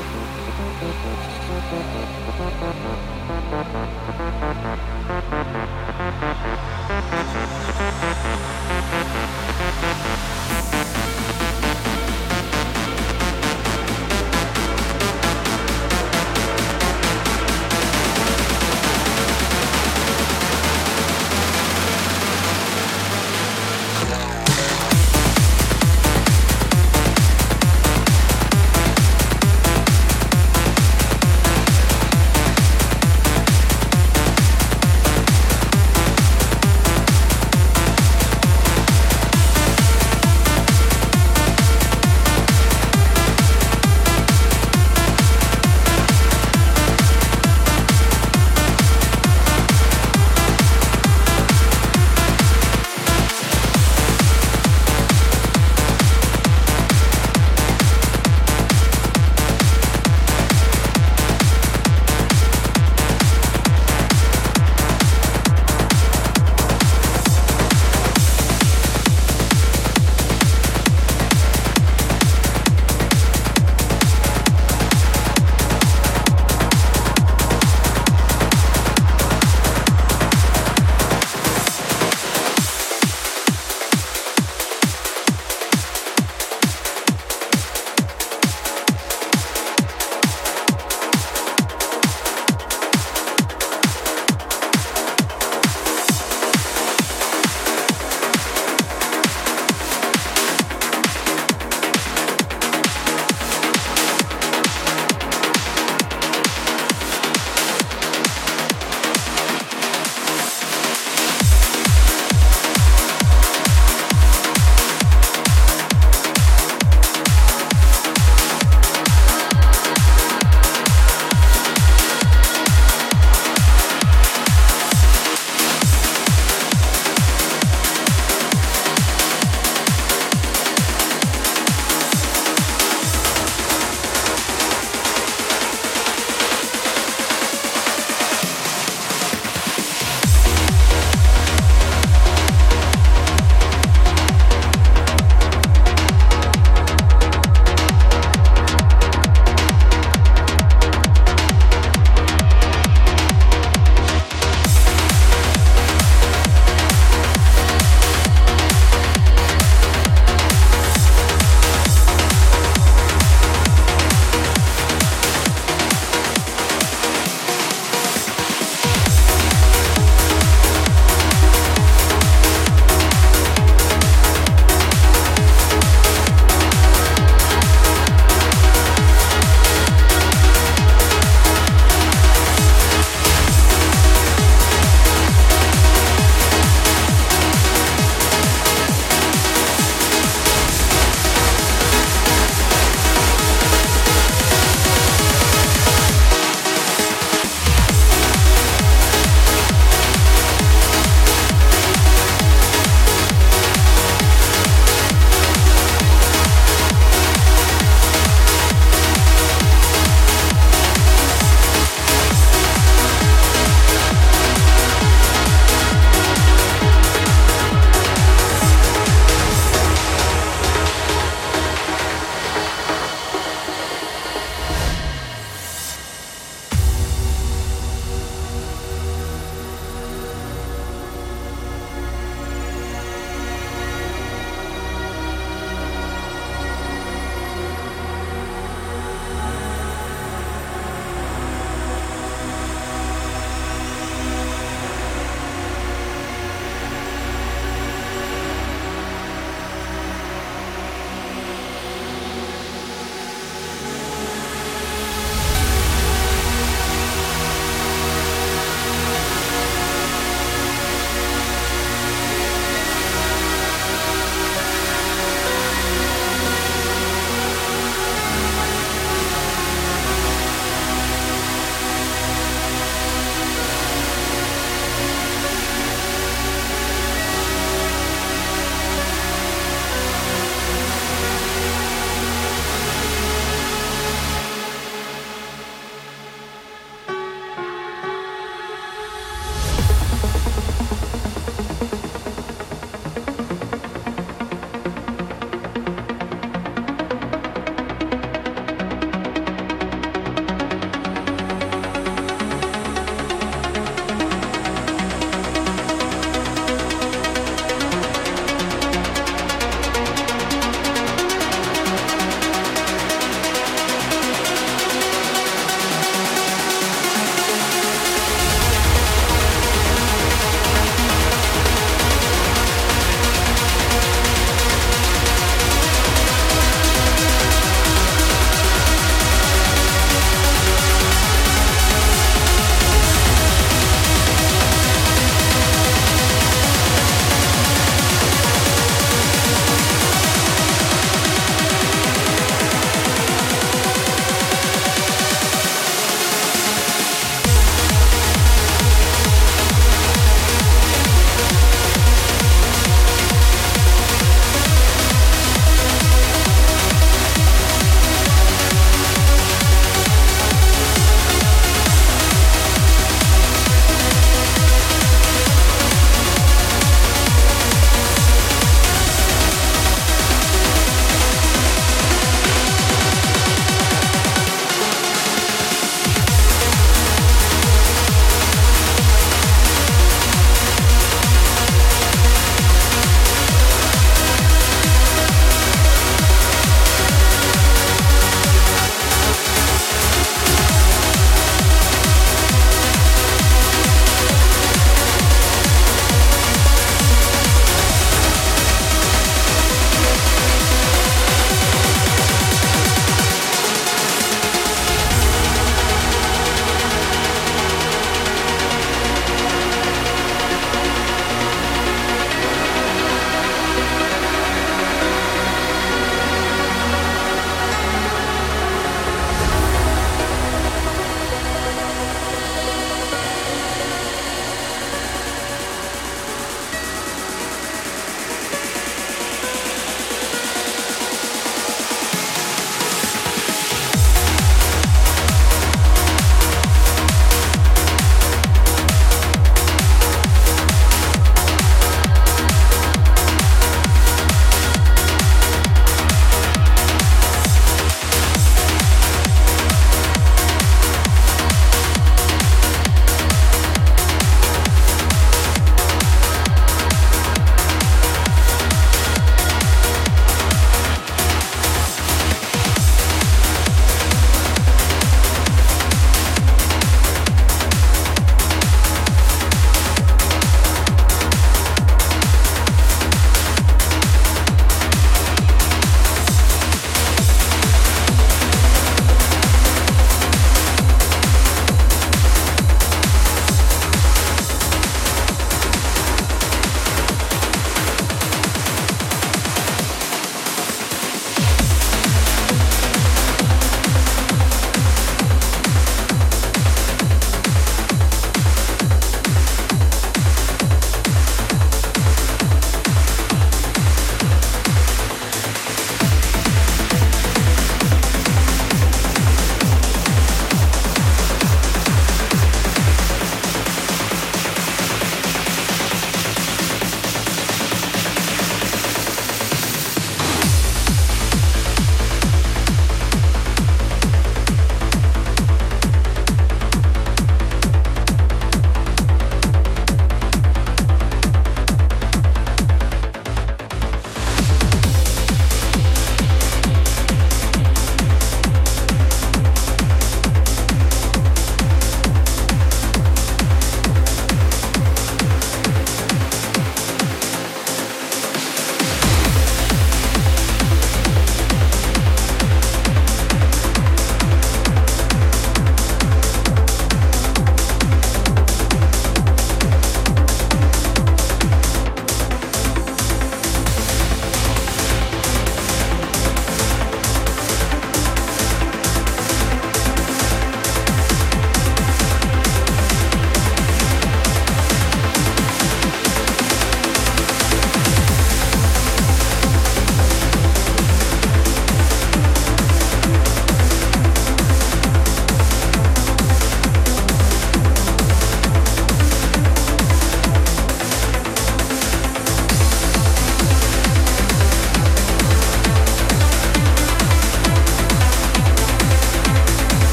Thank you.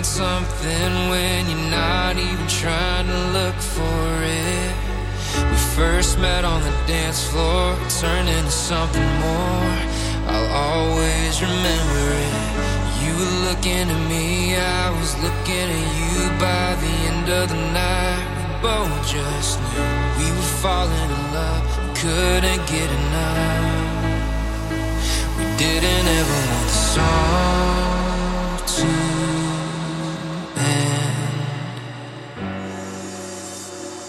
Find something when you're not even trying to look for it. We first met on the dance floor, turned into something more. I'll always remember it. You were looking at me, I was looking at you. By the end of the night, we both just knew we were falling in love, couldn't get enough. We didn't ever want the song